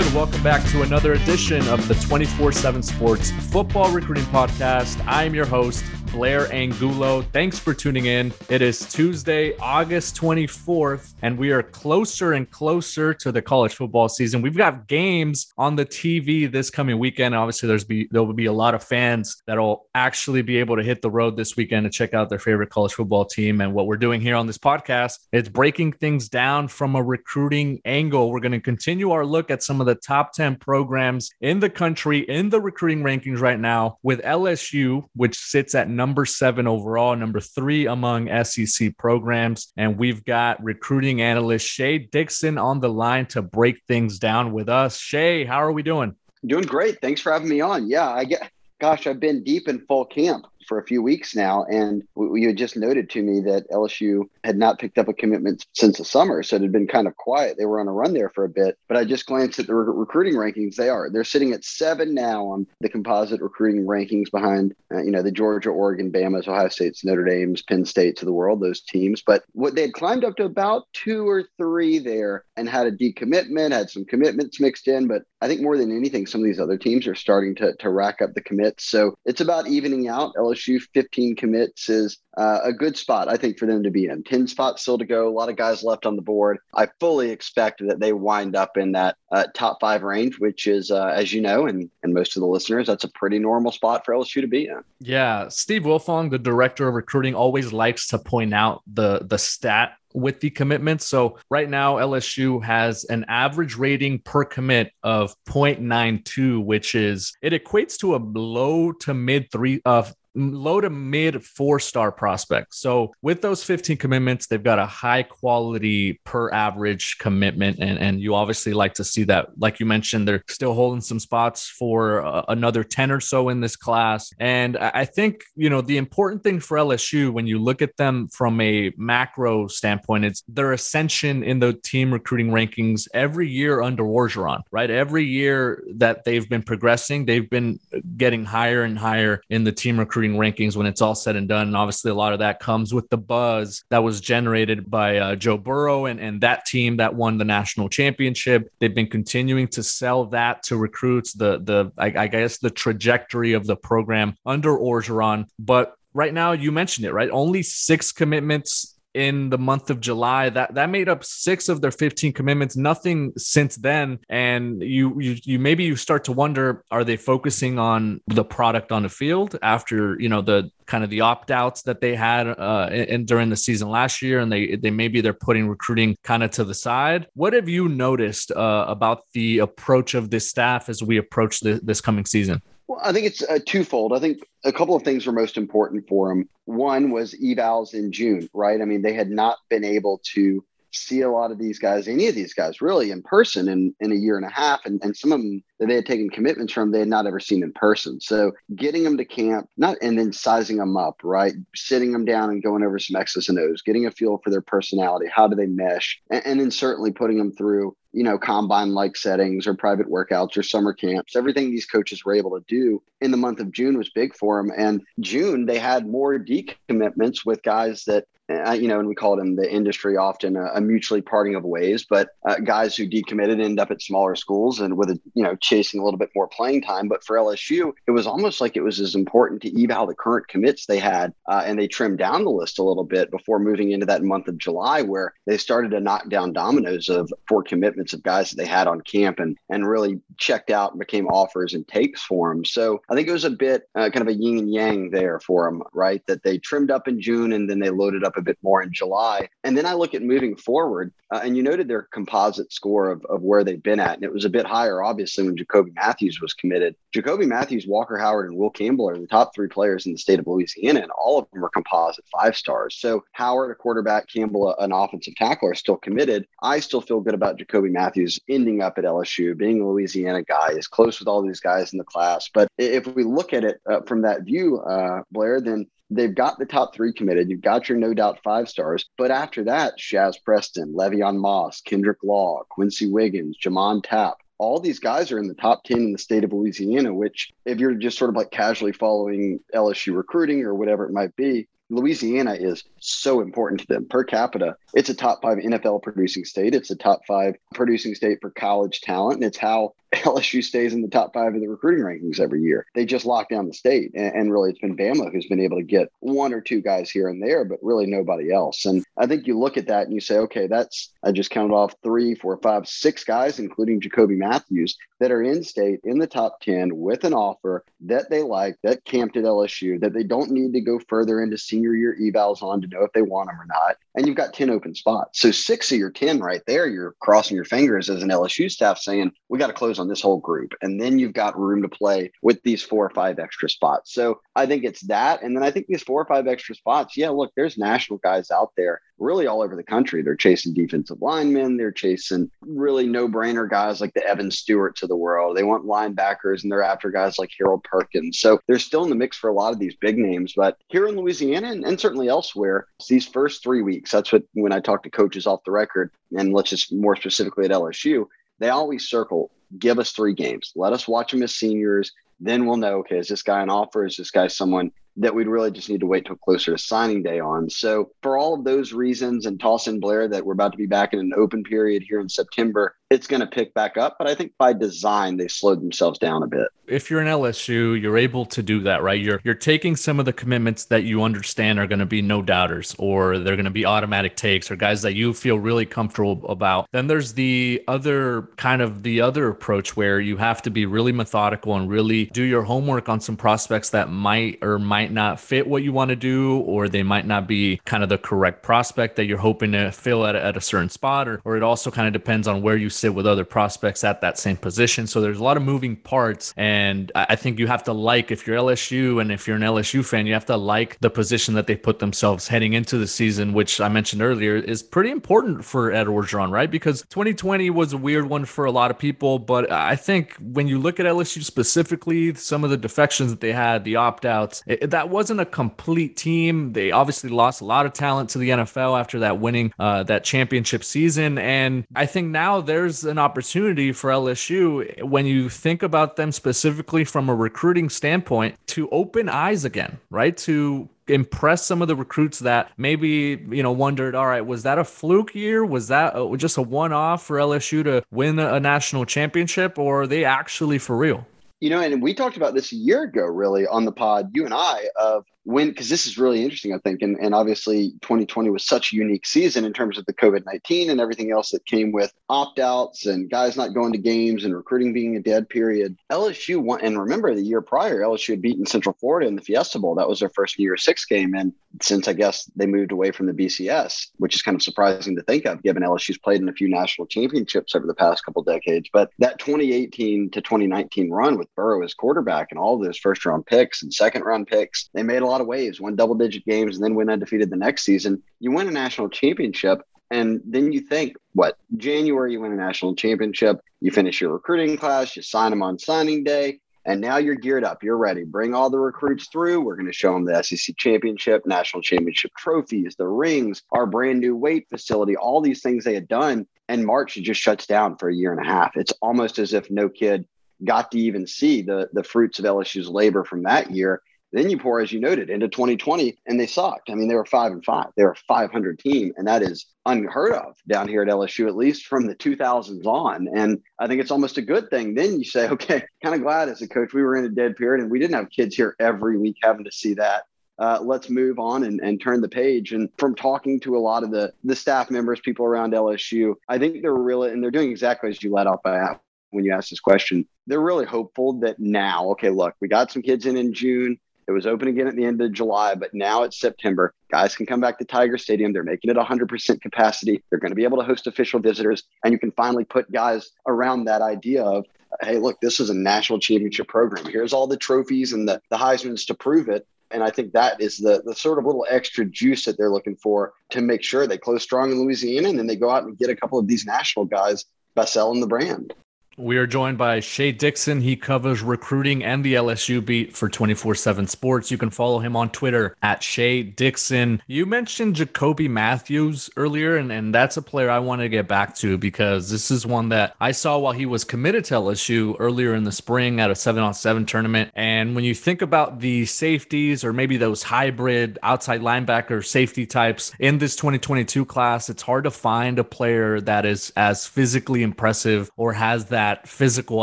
good? Welcome back to another edition of the 24 7 Sports Football Recruiting Podcast. I'm your host, Blair Angulo. Thanks for tuning in. It is Tuesday, August 24th, and we are closer and closer to the college football season. We've got games on the TV this coming weekend. Obviously, there's be there will be a lot of fans that'll actually be able to hit the road this weekend to check out their favorite college football team. And what we're doing here on this podcast is breaking things down from a recruiting angle. We're going to continue our look at some of the top 10 programs in the country in the recruiting rankings right now with LSU, which sits at number number seven overall, number three among SEC programs. And we've got recruiting analyst Shea Dixon on the line to break things down with us. Shea, how are we doing? Doing great. Thanks for having me on. Yeah, I get gosh, I've been deep in full camp for a few weeks now. And you had just noted to me that LSU had not picked up a commitment since the summer. So it had been kind of quiet. They were on a run there for a bit. But I just glanced at the re- recruiting rankings. They are. They're sitting at seven now on the composite recruiting rankings behind, uh, you know, the Georgia, Oregon, Bama's, Ohio State's, Notre Dame's, Penn State's of the world, those teams. But what they had climbed up to about two or three there and had a decommitment, had some commitments mixed in. But I think more than anything, some of these other teams are starting to, to rack up the commits. So it's about evening out. LSU 15 commits is uh, a good spot, I think, for them to be in. 10 spots still to go. A lot of guys left on the board. I fully expect that they wind up in that uh, top five range, which is, uh, as you know, and, and most of the listeners, that's a pretty normal spot for LSU to be in. Yeah. Steve Wiltfong, the director of recruiting, always likes to point out the, the stat with the commitment. So right now, LSU has an average rating per commit of 0.92, which is it equates to a low to mid three of uh, low to mid four star prospects. So with those 15 commitments, they've got a high quality per average commitment. And, and you obviously like to see that. Like you mentioned, they're still holding some spots for uh, another 10 or so in this class. And I think, you know, the important thing for LSU when you look at them from a macro standpoint, it's their ascension in the team recruiting rankings every year under Orgeron, right? Every year that they've been progressing, they've been getting higher and higher in the team recruiting recruiting rankings when it's all said and done. And obviously, a lot of that comes with the buzz that was generated by uh, Joe Burrow and, and that team that won the national championship. They've been continuing to sell that to recruits, the, the I, I guess, the trajectory of the program under Orgeron. But right now, you mentioned it, right? Only six commitments in the month of July. That that made up six of their 15 commitments. Nothing since then. And you you you maybe you start to wonder: Are they focusing on the product on the field after you know the kind of the opt outs that they had uh, in, during the season last year, and they they maybe they're putting recruiting kind of to the side. What have you noticed uh, about the approach of this staff as we approach the, this coming season? Well, I think it's uh, twofold. I think a couple of things were most important for him. One was evals in June, right? I mean, they had not been able to see a lot of these guys, any of these guys, really in person in, in a year and a half. And, and some of them that they had taken commitments from, they had not ever seen in person. So getting them to camp, not and then sizing them up, right? Sitting them down and going over some X's and O's, getting a feel for their personality. How do they mesh? And, and then certainly putting them through you know, combine like settings or private workouts or summer camps. Everything these coaches were able to do in the month of June was big for them. And June, they had more decommitments with guys that, uh, you know, and we call it in the industry often a, a mutually parting of ways, but uh, guys who decommitted end up at smaller schools and with a, you know, chasing a little bit more playing time. But for LSU, it was almost like it was as important to eval the current commits they had. Uh, and they trimmed down the list a little bit before moving into that month of July, where they started to knock down dominoes of four commitments of guys that they had on camp and, and really checked out and became offers and takes for them. So I think it was a bit uh, kind of a yin and yang there for them, right? That they trimmed up in June and then they loaded up up a bit more in July. And then I look at moving forward, uh, and you noted their composite score of, of where they've been at. And it was a bit higher, obviously, when Jacoby Matthews was committed. Jacoby Matthews, Walker Howard, and Will Campbell are the top three players in the state of Louisiana, and all of them are composite five stars. So Howard, a quarterback, Campbell, an offensive tackle, are still committed. I still feel good about Jacoby Matthews ending up at LSU, being a Louisiana guy, is close with all these guys in the class. But if we look at it uh, from that view, uh, Blair, then they've got the top three committed. You've got your no doubt five stars. But after that, Shazz Preston, Le'Veon Moss, Kendrick Law, Quency Wiggins, J'Mond Tapp, all these guys are in the top 10 in the state of Louisiana, which, if you're just sort of like casually following LSU recruiting or whatever it might be, Louisiana is so important to them per capita. It's a top five NFL producing state. It's a top five producing state for college talent. And it's how LSU stays in the top five of the recruiting rankings every year. They just lock down the state. And, and, really, it's been Bama who's been able to get one or two guys here and there, but really nobody else. And I think you look at that and you say, okay, that's, I just counted off three, four, five, six guys, including Jacoby Matthews, that are in state in the top 10 with an offer that they like, that camped at LSU, that they don't need to go further into senior year evals on to know if they want them or not. And you've got 10 open spots. So six of your 10 right there, you're crossing your fingers as an LSU staff saying, we got to close on this whole group. And then you've got room to play with these four or five extra spots. So I think it's that. And then I think these four or five extra spots, yeah, look, there's national guys out there really all over the country. They're chasing defensive linemen. They're chasing really no brainer guys like the Evan Stewart to the world. They want linebackers and they're after guys like Harold Perkins. So they're still in the mix for a lot of these big names. But here in Louisiana and, and certainly elsewhere, these first three weeks, that's what when I talk to coaches off the record, and let's just more specifically at LSU, they always circle give us three games. Let us watch them as seniors. Then we'll know, okay, is this guy an offer? Is this guy someone that we'd really just need to wait till closer to signing day on. So, for all of those reasons, and toss in Blair that we're about to be back in an open period here in September, it's going to pick back up. But I think by design, they slowed themselves down a bit. If you're an LSU, you're able to do that, right? You're you're taking some of the commitments that you understand are going to be no doubters, or they're going to be automatic takes, or guys that you feel really comfortable about. Then there's the other kind of the other approach where you have to be really methodical and really do your homework on some prospects that might or might not fit what you want to do, or they might not be kind of the correct prospect that you're hoping to fill at, at a certain spot, or, or it also kind of depends on where you sit with other prospects at that same position. So there's a lot of moving parts. And I think you have to like, if you're LSU and if you're an LSU fan, you have to like the position that they put themselves heading into the season, which I mentioned earlier is pretty important for Ed Orgeron, right? Because 2020 was a weird one for a lot of people. But I think when you look at LSU specifically, some of the defections that they had, the opt outs, that wasn't a complete team. They obviously lost a lot of talent to the NFL after that winning uh, that championship season. And I think now there's an opportunity for LSU when you think about them specifically from a recruiting standpoint to open eyes again, right? To impress some of the recruits that maybe you know wondered all right was that a fluke year was that uh, just a one-off for lsu to win a national championship or are they actually for real you know and we talked about this a year ago really on the pod you and i of when because this is really interesting i think and, and obviously 2020 was such a unique season in terms of the covid-19 and everything else that came with opt-outs and guys not going to games and recruiting being a dead period. Lsu won and remember the year prior lsu had beaten central florida in the fiesta bowl. That was their first year six game and since i guess they moved away from the bcs which is kind of surprising to think of given lsu's played in a few national championships over the past couple decades. But that 2018 to 2019 run with burrow as quarterback and all those first round picks and second round picks they made a lot of waves, won double digit games, and then went undefeated the next season. You win a national championship. And then you think, what, January, you win a national championship, you finish your recruiting class, you sign them on signing day, and now you're geared up. You're ready. Bring all the recruits through. We're going to show them the SEC championship, national championship trophies, the rings, our brand new weight facility, all these things they had done. And March, just shuts down for a year and a half. It's almost as if no kid got to even see the, the fruits of LSU's labor from that year. Then you pour, as you noted, into 2020, and they sucked. I mean, they were five and five. They were a 500 team, and that is unheard of down here at LSU, at least from the 2000s on. And I think it's almost a good thing. Then you say, okay, kind of glad as a coach we were in a dead period, and we didn't have kids here every week having to see that. Uh, let's move on and, and turn the page. And from talking to a lot of the the staff members, people around LSU, I think they're really and they're doing exactly as you let off by when you asked this question. They're really hopeful that now, okay, look, we got some kids in in June It was open again at the end of July, but now it's September. Guys can come back to Tiger Stadium. They're making it 100% capacity. They're going to be able to host official visitors, and you can finally put guys around that idea of, hey, look, this is a national championship program. Here's all the trophies and the, the Heisman's to prove it. And I think that is the the sort of little extra juice that they're looking for to make sure they close strong in Louisiana and then they go out and get a couple of these national guys by selling the brand. We are joined by Shea Dixon. He covers recruiting and the LSU beat for 24 7 Sports. You can follow him on Twitter at Shea Dixon. You mentioned Jacoby Matthews earlier, and, and that's a player I want to get back to because this is one that I saw while he was committed to LSU earlier in the spring at a 7 on 7 tournament. And when you think about the safeties or maybe those hybrid outside linebacker safety types in this 2022 class, it's hard to find a player that is as physically impressive or has that that physical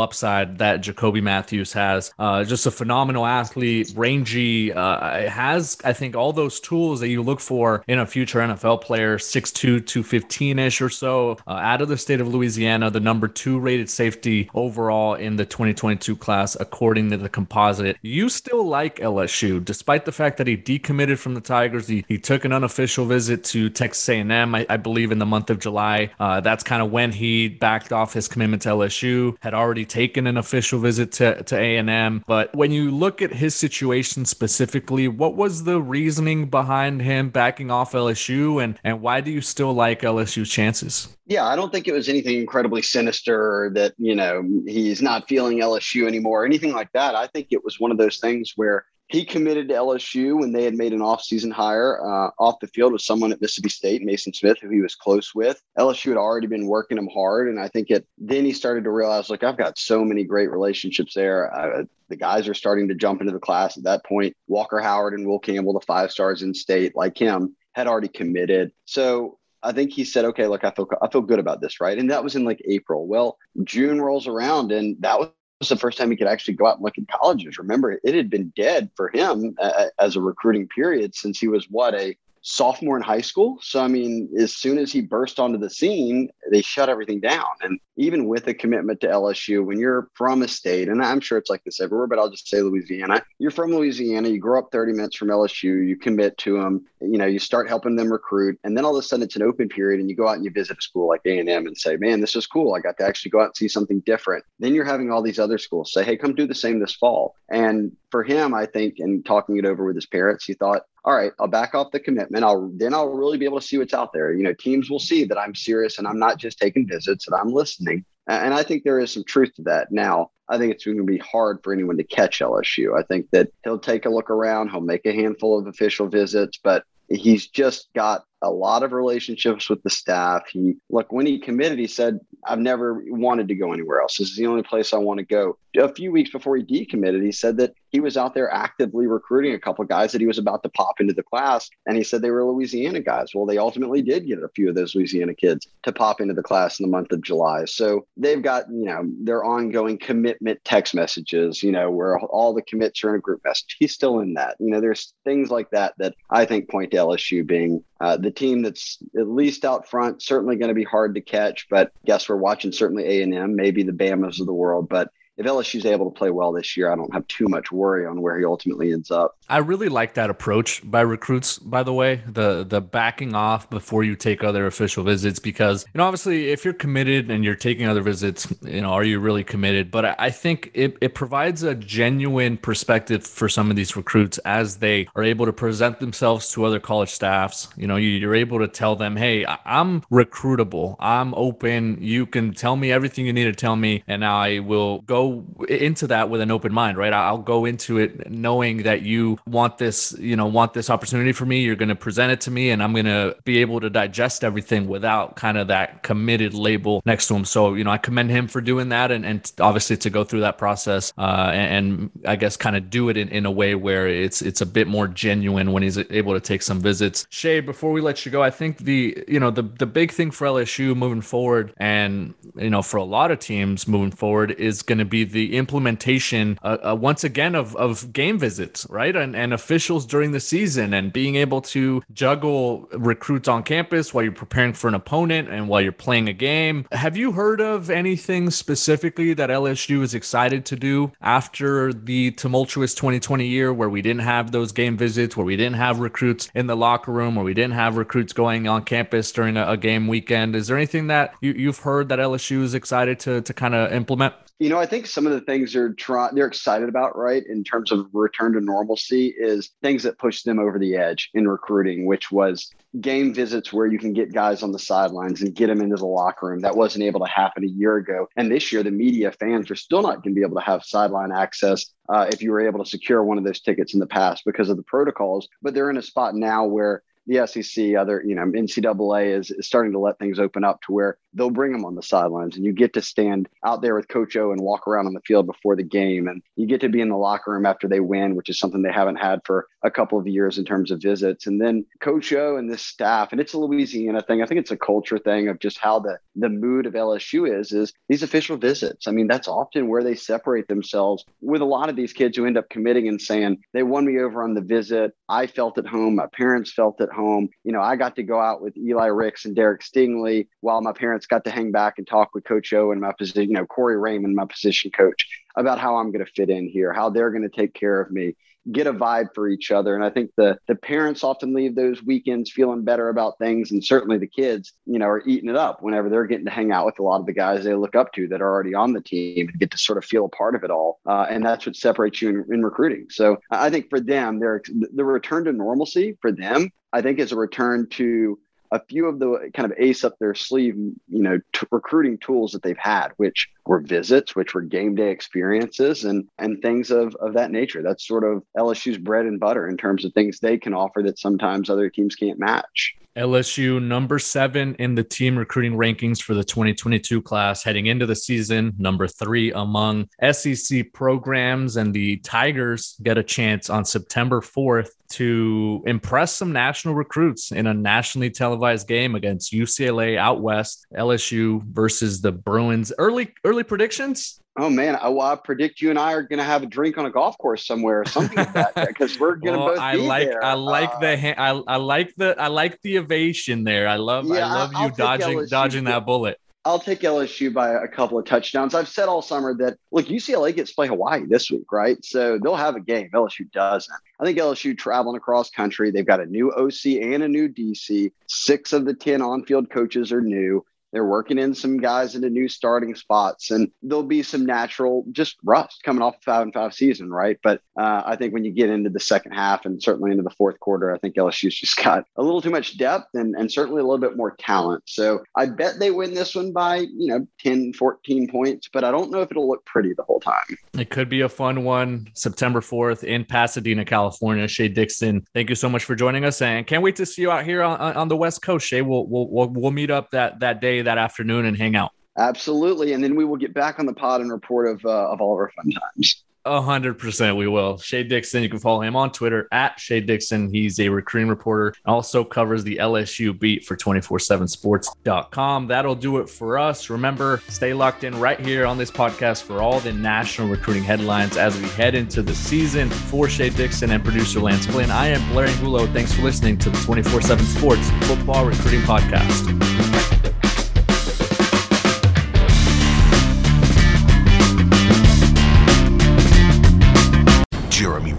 upside that Jacoby Matthews has. Uh, just a phenomenal athlete, rangy, uh, has, I think, all those tools that you look for in a future NFL player, 6'2, 215 ish or so, uh, out of the state of Louisiana, the number two rated safety overall in the 2022 class, according to the composite. You still like LSU, despite the fact that he decommitted from the Tigers. He, he took an unofficial visit to Texas A&M, I, I believe, in the month of July. Uh, that's kind of when he backed off his commitment to LSU had already taken an official visit to, to A&M. But when you look at his situation specifically, what was the reasoning behind him backing off LSU and, and why do you still like LSU's chances? Yeah, I don't think it was anything incredibly sinister that, you know, he's not feeling LSU anymore, or anything like that. I think it was one of those things where he committed to LSU when they had made an offseason hire uh, off the field with someone at Mississippi State, Mason Smith, who he was close with. LSU had already been working him hard, and I think it. Then he started to realize, like, I've got so many great relationships there. I, the guys are starting to jump into the class at that point. Walker Howard and Will Campbell, the five stars in state, like him, had already committed. So I think he said, okay, look, I feel I feel good about this, right? And that was in like April. Well, June rolls around, and that was was the first time he could actually go out and look at colleges. Remember, it had been dead for him uh, as a recruiting period since he was what a sophomore in high school. So, I mean, as soon as he burst onto the scene, they shut everything down. And even with a commitment to LSU, when you're from a state, and I'm sure it's like this everywhere, but I'll just say Louisiana, you're from Louisiana, you grow up 30 minutes from LSU, you commit to them, you know, you start helping them recruit. And then all of a sudden it's an open period and you go out and you visit a school like A&M and say, man, this is cool. I got to actually go out and see something different. Then you're having all these other schools say, hey, come do the same this fall. And for him, I think, and talking it over with his parents, he thought, all right, I'll back off the commitment. I'll then I'll really be able to see what's out there. You know, teams will see that I'm serious and I'm not just taking visits, and I'm listening. And I think there is some truth to that. Now, I think it's going to be hard for anyone to catch LSU. I think that he'll take a look around, he'll make a handful of official visits, but he's just got a lot of relationships with the staff. He look when he committed, he said, "I've never wanted to go anywhere else. This is the only place I want to go." A few weeks before he decommitted, he said that he was out there actively recruiting a couple guys that he was about to pop into the class, and he said they were Louisiana guys. Well, they ultimately did get a few of those Louisiana kids to pop into the class in the month of July. So they've got you know their ongoing commitment text messages, you know, where all the commits are in a group message. He's still in that. You know, there's things like that that I think point to LSU being uh, the team that's at least out front, certainly going to be hard to catch. But guess we're watching certainly A and M, maybe the Bamas of the world, but if LSU's able to play well this year, I don't have too much worry on where he ultimately ends up. I really like that approach by recruits, by the way, the the backing off before you take other official visits because you know obviously if you're committed and you're taking other visits, you know, are you really committed? But I think it, it provides a genuine perspective for some of these recruits as they are able to present themselves to other college staffs. You know, you're able to tell them, hey, I'm recruitable, I'm open, you can tell me everything you need to tell me, and I will go into that with an open mind, right? I'll go into it knowing that you want this, you know, want this opportunity for me. You're going to present it to me, and I'm going to be able to digest everything without kind of that committed label next to him. So, you know, I commend him for doing that, and, and obviously to go through that process, uh, and, and, I guess kind of do it in, in a way where it's it's a bit more genuine when he's able to take some visits. Shea, before we let you go, I think the you know the the big thing for LSU moving forward, and you know for a lot of teams moving forward, is going to be the implementation uh, uh, once again of, of game visits, right? And, and officials during the season and being able to juggle recruits on campus while you're preparing for an opponent and while you're playing a game. Have you heard of anything specifically that LSU is excited to do after the tumultuous 2020 year where we didn't have those game visits, where we didn't have recruits in the locker room, where we didn't have recruits going on campus during a, a game weekend? Is there anything that you, you've heard that LSU is excited to, to kind of implement? You know, I think some of the things they're trying, they're excited about, right, in terms of return to normalcy, is things that push them over the edge in recruiting, which was game visits where you can get guys on the sidelines and get them into the locker room. That wasn't able to happen a year ago, and this year the media fans are still not going to be able to have sideline access uh, if you were able to secure one of those tickets in the past because of the protocols. But they're in a spot now where the SEC, other, you know, NCAA is, is starting to let things open up to where they'll bring them on the sidelines and you get to stand out there with Coach O and walk around on the field before the game. And you get to be in the locker room after they win, which is something they haven't had for a couple of years in terms of visits. And then Coach O and this staff, and it's a Louisiana thing. I think it's a culture thing of just how the, the mood of LSU is, is these official visits. I mean, that's often where they separate themselves with a lot of these kids who end up committing and saying, they won me over on the visit. I felt at home. My parents felt at home. You know, I got to go out with Eli Ricks and Derek Stingley while my parents got to hang back and talk with Coach O and my position, you know, Corey Raymond, my position coach, about how I'm going to fit in here, how they're going to take care of me, get a vibe for each other. And I think the the parents often leave those weekends feeling better about things, and certainly the kids, you know, are eating it up whenever they're getting to hang out with a lot of the guys they look up to that are already on the team and get to sort of feel a part of it all. Uh, and that's what separates you in, in recruiting. So I think for them, they're the return to normalcy for them I think is a return to a few of the kind of ace up their sleeve, you know, t- recruiting tools that they've had, which were visits, which were game day experiences, and and things of of that nature. That's sort of LSU's bread and butter in terms of things they can offer that sometimes other teams can't match. LSU number seven in the team recruiting rankings for the 2022 class heading into the season, number three among SEC programs. And the Tigers get a chance on September 4th to impress some national recruits in a nationally televised game against UCLA out west, LSU versus the Bruins. Early, early predictions? Oh man, I, well, I predict you and I are going to have a drink on a golf course somewhere or something like that because we're going to well, both I be like there. I like uh, the I, I like the I like the ovation there. I love Yeah, I love I'll you take dodging LSU. dodging that bullet. I'll take LSU by a couple of touchdowns. I've said all summer that look, UCLA gets to play Hawaii this week, right? So they'll have a game. LSU doesn't. I think LSU traveling across country. They've got a new OC and a new DC. Six of the ten on-field coaches are new. They're working in some guys into new starting spots, and there'll be some natural just rust coming off a five and five season, right? But uh, I think when you get into the second half and certainly into the fourth quarter, I think LSU's just got a little too much depth and, and certainly a little bit more talent. So I bet they win this one by, you know, 10, 14 points, but I don't know if it'll look pretty the whole time. It could be a fun one. September 4th in Pasadena, California. Shea Dixon, thank you so much for joining us, and can't wait to see you out here on, on the West Coast. Shea, we'll, we'll we'll we'll meet up that that day, that afternoon, and hang out. Absolutely. And then we will get back on the pod and report of, uh, of all of our fun times. A hundred percent, we will. Shea Dixon, you can follow him on Twitter at Shea Dixon. He's a recruiting reporter, also covers the LSU beat for 247sports.com. That'll do it for us. Remember, stay locked in right here on this podcast for all the national recruiting headlines as we head into the season. For Shea Dixon and producer Lance Flynn, I am Blair Angulo. Thanks for listening to the 24 7 Sports Football Recruiting Podcast.